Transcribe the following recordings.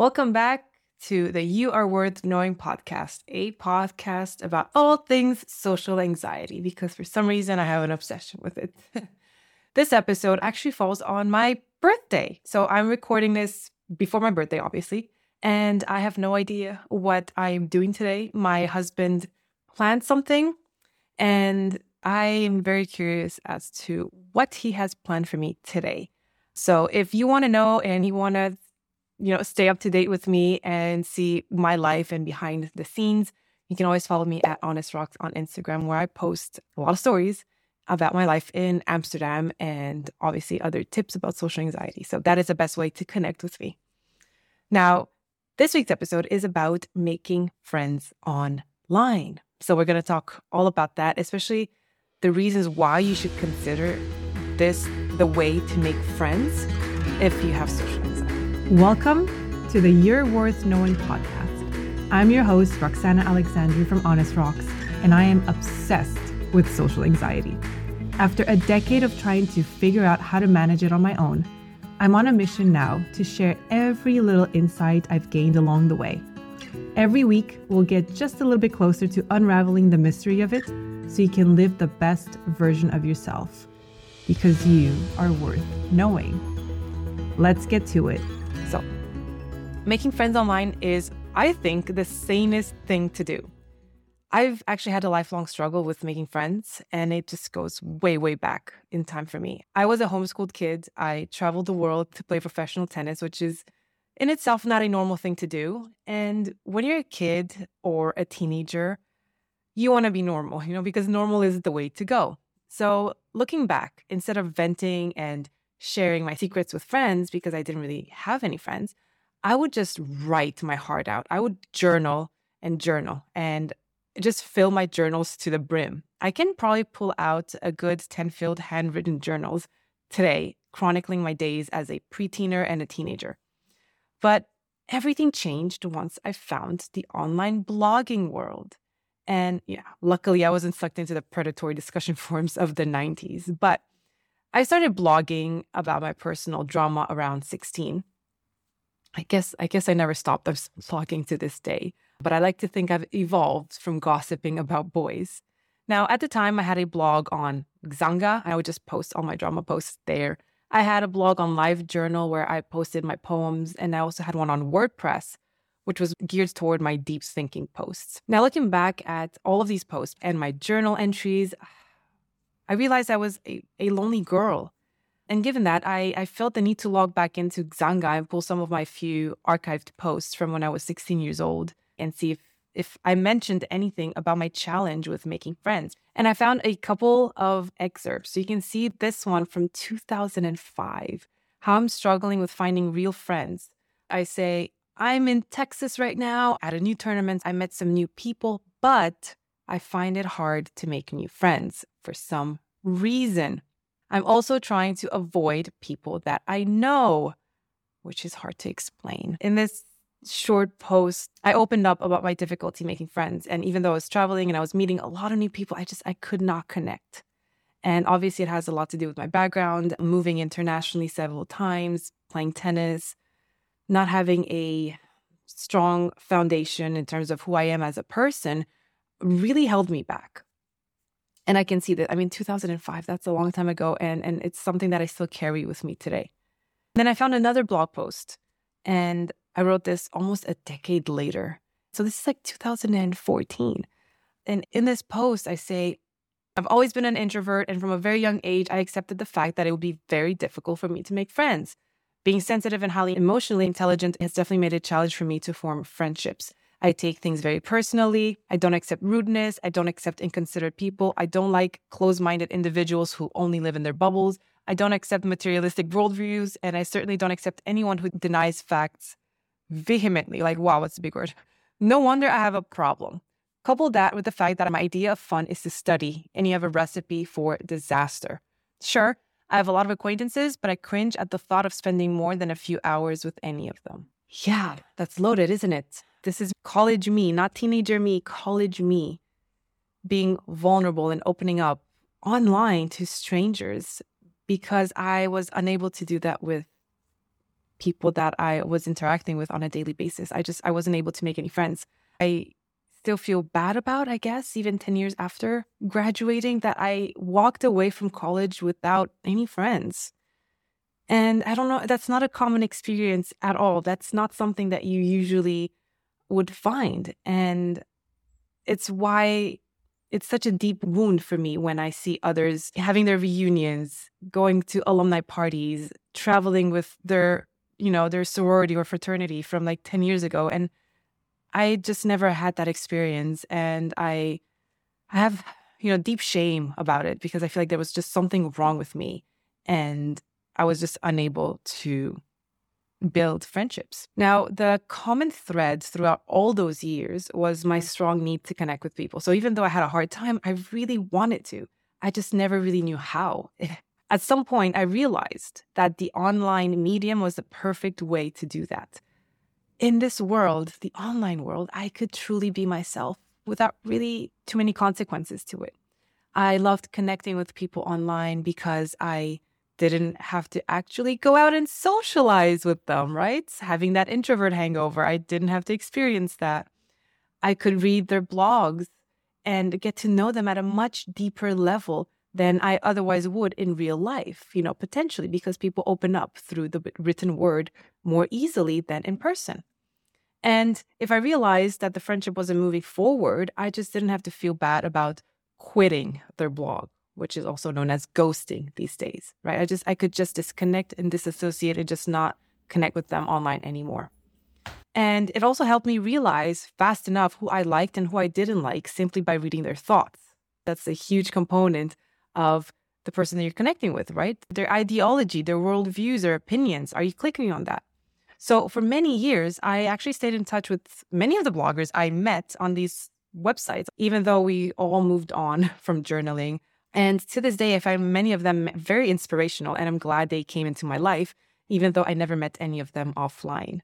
Welcome back to the You Are Worth Knowing podcast, a podcast about all things social anxiety, because for some reason I have an obsession with it. this episode actually falls on my birthday. So I'm recording this before my birthday, obviously, and I have no idea what I'm doing today. My husband planned something, and I am very curious as to what he has planned for me today. So if you want to know and you want to you know, stay up to date with me and see my life and behind the scenes, you can always follow me at Honest Rox on Instagram, where I post a lot of stories about my life in Amsterdam and obviously other tips about social anxiety. So that is the best way to connect with me. Now, this week's episode is about making friends online. So we're going to talk all about that, especially the reasons why you should consider this the way to make friends if you have social Welcome to the You're Worth Knowing podcast. I'm your host, Roxana Alexandru from Honest Rox, and I am obsessed with social anxiety. After a decade of trying to figure out how to manage it on my own, I'm on a mission now to share every little insight I've gained along the way. Every week, we'll get just a little bit closer to unraveling the mystery of it so you can live the best version of yourself. Because you are worth knowing. Let's get to it. Making friends online is, I think, the sanest thing to do. I've actually had a lifelong struggle with making friends, and it just goes way, way back in time for me. I was a homeschooled kid. I traveled the world to play professional tennis, which is in itself not a normal thing to do. And when you're a kid or a teenager, you want to be normal, you know, because normal is the way to go. So, looking back, instead of venting and sharing my secrets with friends because I didn't really have any friends, I would just write my heart out. I would journal and journal and just fill my journals to the brim. I can probably pull out a good 10 filled handwritten journals today, chronicling my days as a preteener and a teenager. But everything changed once I found the online blogging world. And yeah, luckily I wasn't sucked into the predatory discussion forums of the 90s. But I started blogging about my personal drama around 16. I guess I guess I never stopped blogging to this day, but I like to think I've evolved from gossiping about boys. Now, at the time, I had a blog on Xanga. I would just post all my drama posts there. I had a blog on Live Journal where I posted my poems, and I also had one on WordPress, which was geared toward my deep thinking posts. Now, looking back at all of these posts and my journal entries, I realized I was a, a lonely girl. And given that, I, I felt the need to log back into Xanga and pull some of my few archived posts from when I was 16 years old and see if, if I mentioned anything about my challenge with making friends. And I found a couple of excerpts. So you can see this one from 2005 how I'm struggling with finding real friends. I say, I'm in Texas right now at a new tournament. I met some new people, but I find it hard to make new friends for some reason. I'm also trying to avoid people that I know, which is hard to explain. In this short post, I opened up about my difficulty making friends. And even though I was traveling and I was meeting a lot of new people, I just I could not connect. And obviously it has a lot to do with my background, moving internationally several times, playing tennis, not having a strong foundation in terms of who I am as a person really held me back. And I can see that. I mean, 2005, that's a long time ago. And, and it's something that I still carry with me today. Then I found another blog post and I wrote this almost a decade later. So this is like 2014. And in this post, I say, I've always been an introvert. And from a very young age, I accepted the fact that it would be very difficult for me to make friends. Being sensitive and highly emotionally intelligent has definitely made it a challenge for me to form friendships. I take things very personally. I don't accept rudeness. I don't accept inconsiderate people. I don't like closed minded individuals who only live in their bubbles. I don't accept materialistic worldviews. And I certainly don't accept anyone who denies facts vehemently. Like, wow, what's the big word? No wonder I have a problem. Couple that with the fact that my idea of fun is to study and you have a recipe for disaster. Sure, I have a lot of acquaintances, but I cringe at the thought of spending more than a few hours with any of them. Yeah, that's loaded, isn't it? This is college me, not teenager me, college me being vulnerable and opening up online to strangers because I was unable to do that with people that I was interacting with on a daily basis. I just I wasn't able to make any friends. I still feel bad about, I guess, even 10 years after graduating, that I walked away from college without any friends. And I don't know, that's not a common experience at all. That's not something that you usually would find. And it's why it's such a deep wound for me when I see others having their reunions, going to alumni parties, traveling with their, you know, their sorority or fraternity from like 10 years ago. And I just never had that experience. And I, I have, you know, deep shame about it because I feel like there was just something wrong with me. And I was just unable to build friendships. Now, the common thread throughout all those years was my strong need to connect with people. So even though I had a hard time, I really wanted to. I just never really knew how. At some point, I realized that the online medium was the perfect way to do that in this world, the online world, I could truly be myself without really too many consequences to it. I loved connecting with people online because I didn't have to actually go out and socialize with them, right? Having that introvert hangover, I didn't have to experience that. I could read their blogs and get to know them at a much deeper level than I otherwise would in real life, you know, potentially because people open up through the written word more easily than in person. And if I realized that the friendship wasn't moving forward, I just didn't have to feel bad about quitting their blog, which is also known as ghosting these days, right? I just, I could just disconnect and disassociate and just not connect with them online anymore. And it also helped me realize fast enough who I liked and who I didn't like simply by reading their thoughts. That's a huge component of the person that you're connecting with, right? Their ideology, their worldviews, their opinions. Are you clicking on that? So for many years, I actually stayed in touch with many of the bloggers I met on these websites, even though we all moved on from journaling. And to this day, I find many of them very inspirational, and I'm glad they came into my life, even though I never met any of them offline.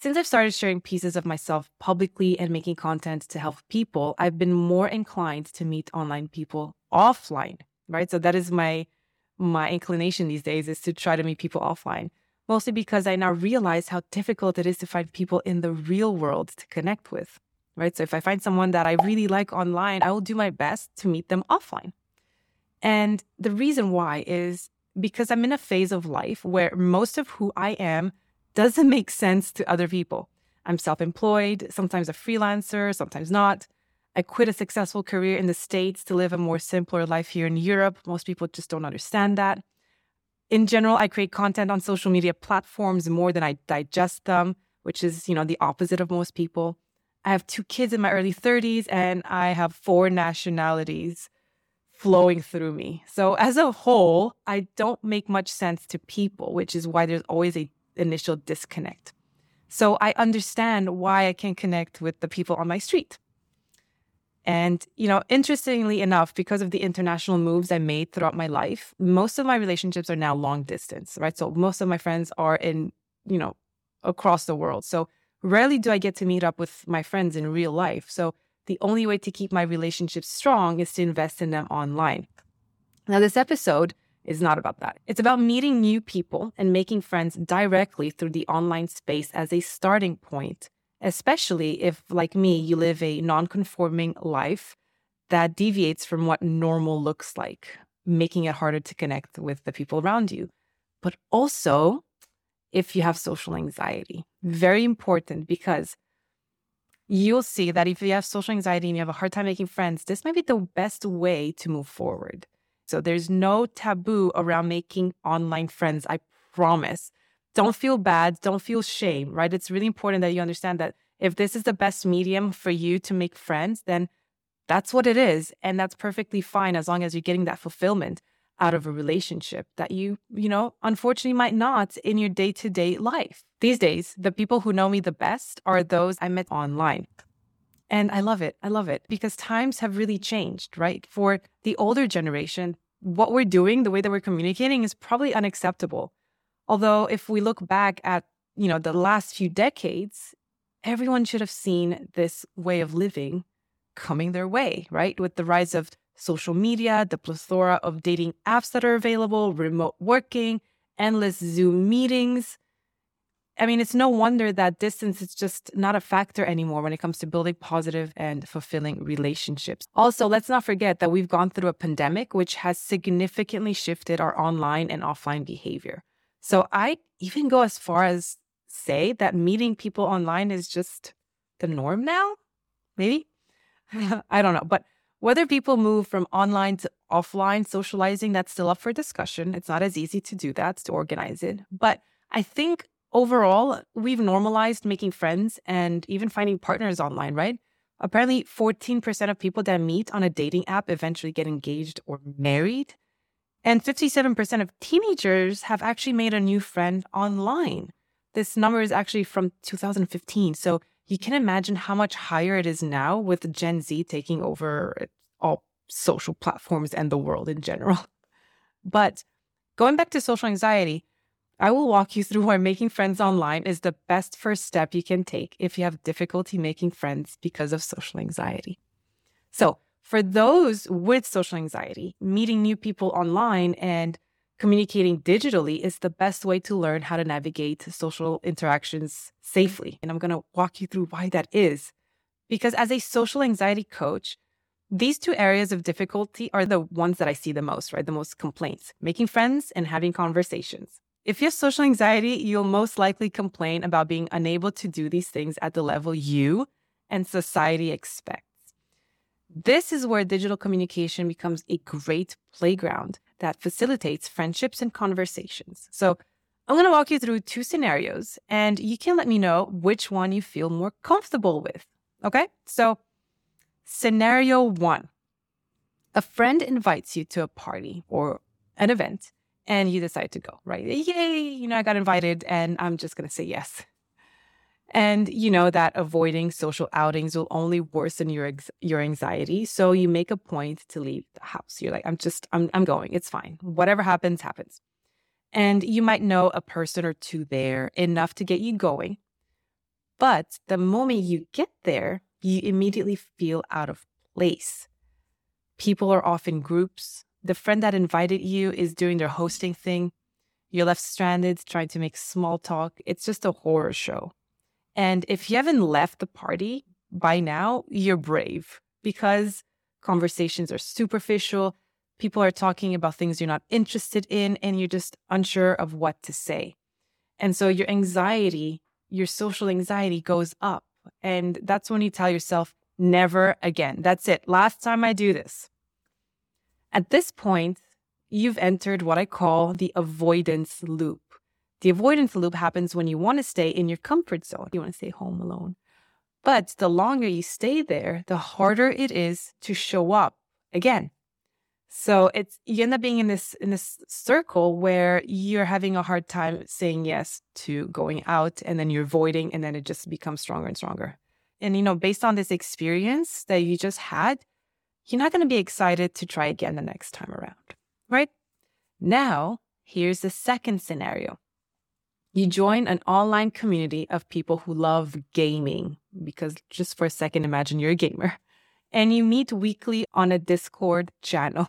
Since I've started sharing pieces of myself publicly and making content to help people, I've been more inclined to meet online people offline, right? So that is my my inclination these days is to try to meet people offline mostly because I now realize how difficult it is to find people in the real world to connect with, right? So if I find someone that I really like online, I will do my best to meet them offline. And the reason why is because I'm in a phase of life where most of who I am doesn't make sense to other people. I'm self employed, sometimes a freelancer, sometimes not. I quit a successful career in the States to live a more simpler life here in Europe. Most people just don't understand that. In general, I create content on social media platforms more than I digest them, which is, you know, the opposite of most people. I have two kids in my early 30s and I have four nationalities flowing through me. So as a whole, I don't make much sense to people, which is why there's always a initial disconnect. So I understand why I can connect with the people on my street. And, you know, interestingly enough, because of the international moves I made throughout my life, most of my relationships are now long distance, right? So most of my friends are in, you know, across the world. So rarely do I get to meet up with my friends in real life. So the only way to keep my relationships strong is to invest in them online. Now, this episode is not about that. It's about meeting new people and making friends directly through the online space as a starting point especially if, like me, you live a non conforming life that deviates from what normal looks like, making it harder to connect with the people around you. But also, if you have social anxiety, very important because you'll see that if you have social anxiety and you have a hard time making friends, this might be the best way to move forward. So there's no taboo around making online friends, I promise don't feel bad, don't feel shame, right? It's really important that you understand that if this is the best medium for you to make friends, then that's what it is. And that's perfectly fine as long as you're getting that fulfillment out of a relationship that you, you know, unfortunately might not in your day to day life. These days, the people who know me the best are those I met online. And I love it. I love it because times have really changed, right? For the older generation, what we're doing, the way that we're communicating is probably unacceptable. Although if we look back at, you know, the last few decades, everyone should have seen this way of living coming their way, right? With the rise of social media, the plethora of dating apps that are available, remote working, endless Zoom meetings. I mean, it's no wonder that distance is just not a factor anymore when it comes to building positive and fulfilling relationships. Also, let's not forget that we've gone through a pandemic, which has significantly shifted our online and offline behavior. So I even go as far as say that meeting people online is just the norm now? Maybe? I don't know. But whether people move from online to offline socializing, that's still up for discussion. It's not as easy to do that, to organize it. But I think overall, we've normalized making friends and even finding partners online, right? Apparently, 14% of people that meet on a dating app eventually get engaged or married. And 57% of teenagers have actually made a new friend online. This number is actually from 2015. So you can imagine how much higher it is now with Gen Z taking over all social platforms and the world in general. But going back to social anxiety, I will walk you through why making friends online is the best first step you can take if you have difficulty making friends because of social anxiety. So, for those with social anxiety, meeting new people online and communicating digitally is the best way to learn how to navigate social interactions safely. And I'm going to walk you through why that is. Because as a social anxiety coach, these two areas of difficulty are the ones that I see the most, right? The most complaints making friends and having conversations. If you have social anxiety, you'll most likely complain about being unable to do these things at the level you and society expect. This is where digital communication becomes a great playground that facilitates friendships and conversations. So, I'm going to walk you through two scenarios and you can let me know which one you feel more comfortable with. Okay? So, scenario one a friend invites you to a party or an event and you decide to go, right? Yay, you know, I got invited and I'm just going to say yes. And you know that avoiding social outings will only worsen your ex- your anxiety. So you make a point to leave the house. You're like, I'm just, I'm, I'm going. It's fine. Whatever happens, happens. And you might know a person or two there enough to get you going. But the moment you get there, you immediately feel out of place. People are off in groups. The friend that invited you is doing their hosting thing. You're left stranded trying to make small talk. It's just a horror show. And if you haven't left the party by now, you're brave because conversations are superficial. People are talking about things you're not interested in, and you're just unsure of what to say. And so your anxiety, your social anxiety goes up. And that's when you tell yourself, never again. That's it. Last time I do this. At this point, you've entered what I call the avoidance loop. The avoidance loop happens when you want to stay in your comfort zone. You want to stay home alone. But the longer you stay there, the harder it is to show up again. So it's you end up being in this in this circle where you're having a hard time saying yes to going out and then you're avoiding and then it just becomes stronger and stronger. And you know, based on this experience that you just had, you're not going to be excited to try again the next time around. Right? Now, here's the second scenario. You join an online community of people who love gaming, because just for a second, imagine you're a gamer, and you meet weekly on a Discord channel.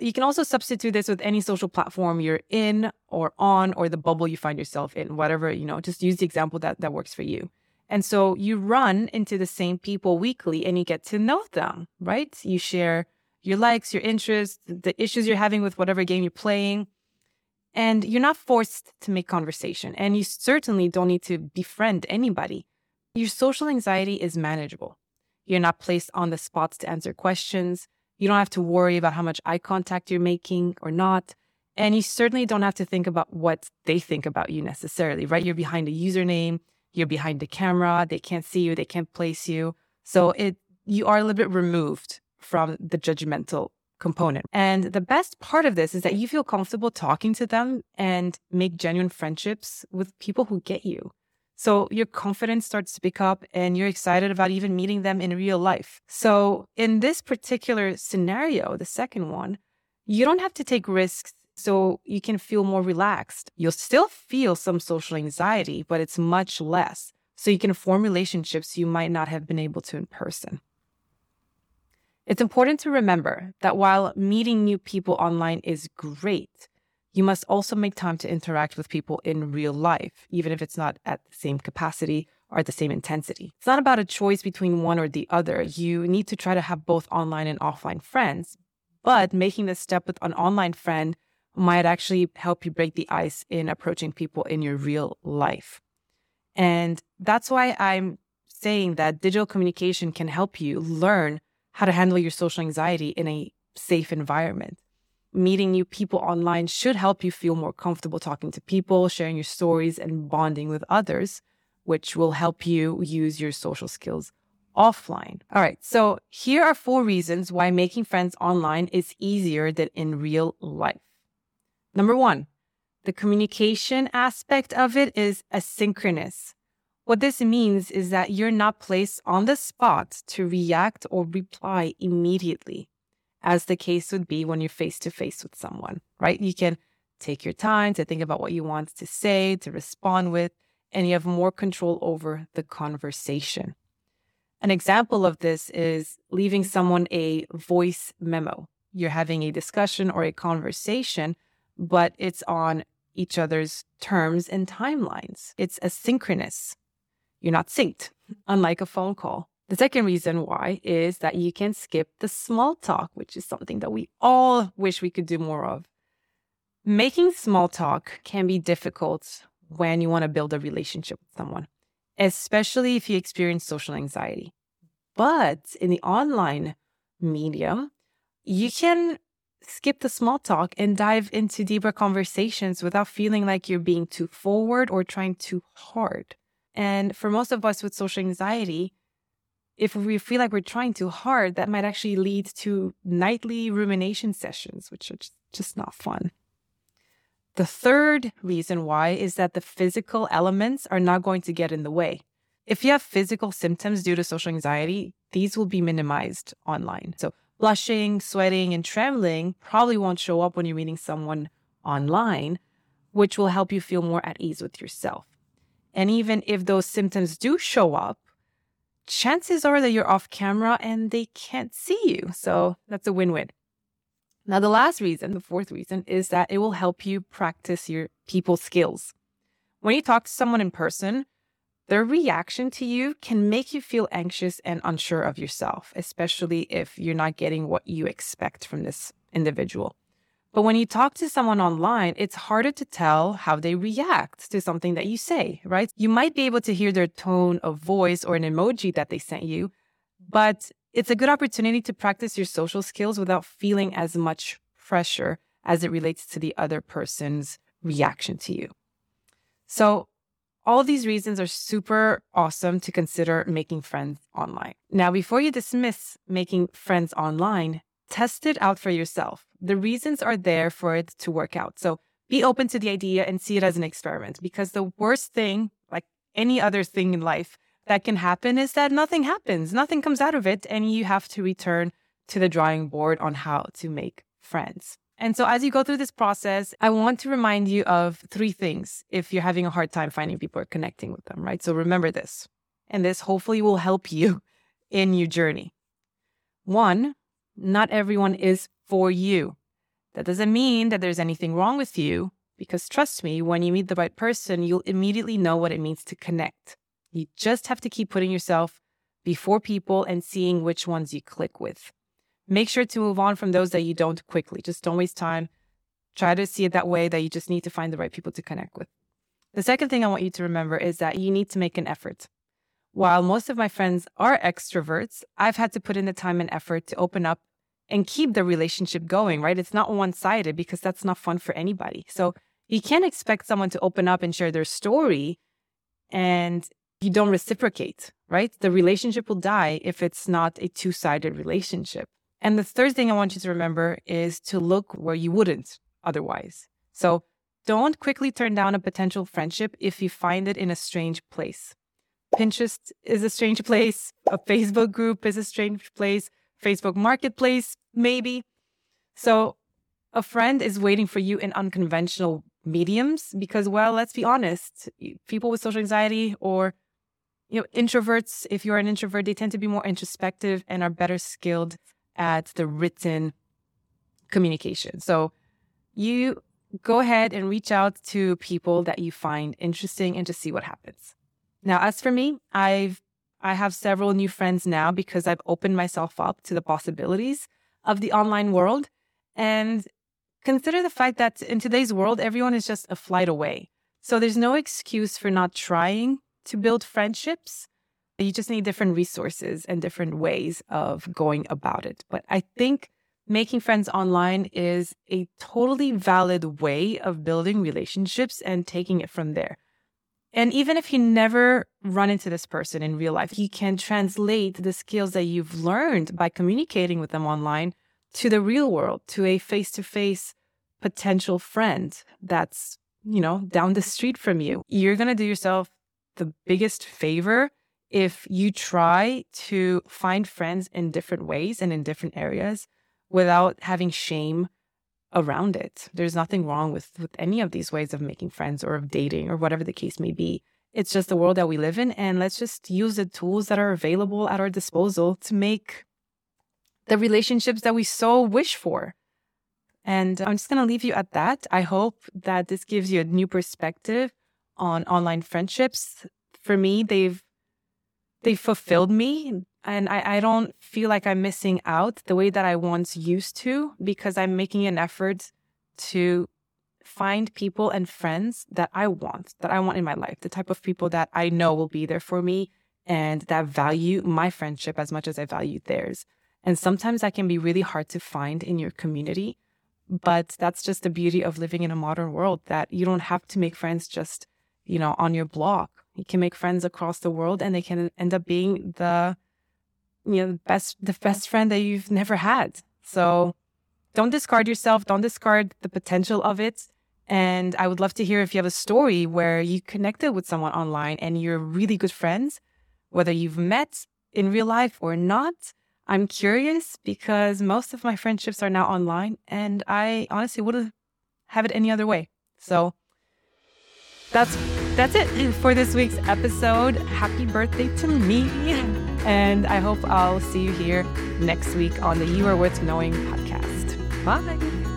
You can also substitute this with any social platform you're in or on or the bubble you find yourself in, whatever, you know, just use the example that, that works for you. And so you run into the same people weekly and you get to know them, right? You share your likes, your interests, the issues you're having with whatever game you're playing. And you're not forced to make conversation, and you certainly don't need to befriend anybody. Your social anxiety is manageable. You're not placed on the spots to answer questions. You don't have to worry about how much eye contact you're making or not. And you certainly don't have to think about what they think about you necessarily, right? You're behind a username, you're behind the camera, they can't see you, they can't place you. So it you are a little bit removed from the judgmental component. And the best part of this is that you feel comfortable talking to them and make genuine friendships with people who get you. So your confidence starts to pick up and you're excited about even meeting them in real life. So in this particular scenario, the second one, you don't have to take risks so you can feel more relaxed. You'll still feel some social anxiety, but it's much less. So you can form relationships you might not have been able to in person. It's important to remember that while meeting new people online is great, you must also make time to interact with people in real life, even if it's not at the same capacity or at the same intensity. It's not about a choice between one or the other. You need to try to have both online and offline friends, but making the step with an online friend might actually help you break the ice in approaching people in your real life. And that's why I'm saying that digital communication can help you learn how to handle your social anxiety in a safe environment meeting new people online should help you feel more comfortable talking to people, sharing your stories, and bonding with others, which will help you use your social skills offline. All right, so here are four reasons why making friends online is easier than in real life. Number one, the communication aspect of it is asynchronous. What this means is that you're not placed on the spot to react or reply immediately as the case would be when you're face to face with someone, right? You can take your time to think about what you want to say, to respond with, and you have more control over the conversation. An example of this is leaving someone a voice memo. You're having a discussion or a conversation, but it's on each other's terms and timelines. It's asynchronous. You're not synced, unlike a phone call. The second reason why is that you can skip the small talk, which is something that we all wish we could do more of. Making small talk can be difficult when you want to build a relationship with someone, especially if you experience social anxiety. But in the online medium, you can skip the small talk and dive into deeper conversations without feeling like you're being too forward or trying too hard. And for most of us with social anxiety, if we feel like we're trying too hard, that might actually lead to nightly rumination sessions, which are just not fun. The third reason why is that the physical elements are not going to get in the way. If you have physical symptoms due to social anxiety, these will be minimized online. So, blushing, sweating, and trembling probably won't show up when you're meeting someone online, which will help you feel more at ease with yourself. And even if those symptoms do show up, chances are that you're off camera and they can't see you. So that's a win win. Now, the last reason, the fourth reason, is that it will help you practice your people skills. When you talk to someone in person, their reaction to you can make you feel anxious and unsure of yourself, especially if you're not getting what you expect from this individual. But when you talk to someone online, it's harder to tell how they react to something that you say, right? You might be able to hear their tone of voice or an emoji that they sent you, but it's a good opportunity to practice your social skills without feeling as much pressure as it relates to the other person's reaction to you. So, all these reasons are super awesome to consider making friends online. Now, before you dismiss making friends online, test it out for yourself. The reasons are there for it to work out. So be open to the idea and see it as an experiment because the worst thing, like any other thing in life, that can happen is that nothing happens, nothing comes out of it, and you have to return to the drawing board on how to make friends. And so, as you go through this process, I want to remind you of three things if you're having a hard time finding people or connecting with them, right? So, remember this, and this hopefully will help you in your journey. One, not everyone is for you. That doesn't mean that there's anything wrong with you, because trust me, when you meet the right person, you'll immediately know what it means to connect. You just have to keep putting yourself before people and seeing which ones you click with. Make sure to move on from those that you don't quickly. Just don't waste time. Try to see it that way that you just need to find the right people to connect with. The second thing I want you to remember is that you need to make an effort. While most of my friends are extroverts, I've had to put in the time and effort to open up and keep the relationship going, right? It's not one sided because that's not fun for anybody. So you can't expect someone to open up and share their story and you don't reciprocate, right? The relationship will die if it's not a two sided relationship. And the third thing I want you to remember is to look where you wouldn't otherwise. So don't quickly turn down a potential friendship if you find it in a strange place. Pinterest is a strange place. A Facebook group is a strange place. Facebook Marketplace, maybe. So a friend is waiting for you in unconventional mediums because, well, let's be honest, people with social anxiety or you know, introverts, if you're an introvert, they tend to be more introspective and are better skilled at the written communication. So you go ahead and reach out to people that you find interesting and just see what happens. Now, as for me, I've I have several new friends now because I've opened myself up to the possibilities of the online world. And consider the fact that in today's world, everyone is just a flight away. So there's no excuse for not trying to build friendships. You just need different resources and different ways of going about it. But I think making friends online is a totally valid way of building relationships and taking it from there. And even if you never run into this person in real life, you can translate the skills that you've learned by communicating with them online to the real world, to a face to face potential friend that's, you know, down the street from you. You're going to do yourself the biggest favor if you try to find friends in different ways and in different areas without having shame around it. There's nothing wrong with, with any of these ways of making friends or of dating or whatever the case may be. It's just the world that we live in. And let's just use the tools that are available at our disposal to make the relationships that we so wish for. And I'm just going to leave you at that. I hope that this gives you a new perspective on online friendships. For me, they've they fulfilled me and I, I don't feel like I'm missing out the way that I once used to because I'm making an effort to find people and friends that I want, that I want in my life, the type of people that I know will be there for me and that value my friendship as much as I value theirs. And sometimes that can be really hard to find in your community. But that's just the beauty of living in a modern world that you don't have to make friends just, you know, on your block. You can make friends across the world and they can end up being the you know, best the best friend that you've never had. So mm-hmm. don't discard yourself, don't discard the potential of it. And I would love to hear if you have a story where you connected with someone online and you're really good friends, whether you've met in real life or not. I'm curious because most of my friendships are now online and I honestly wouldn't have it any other way. So that's that's it for this week's episode. Happy birthday to me. And I hope I'll see you here next week on the You Are Worth Knowing podcast. Bye.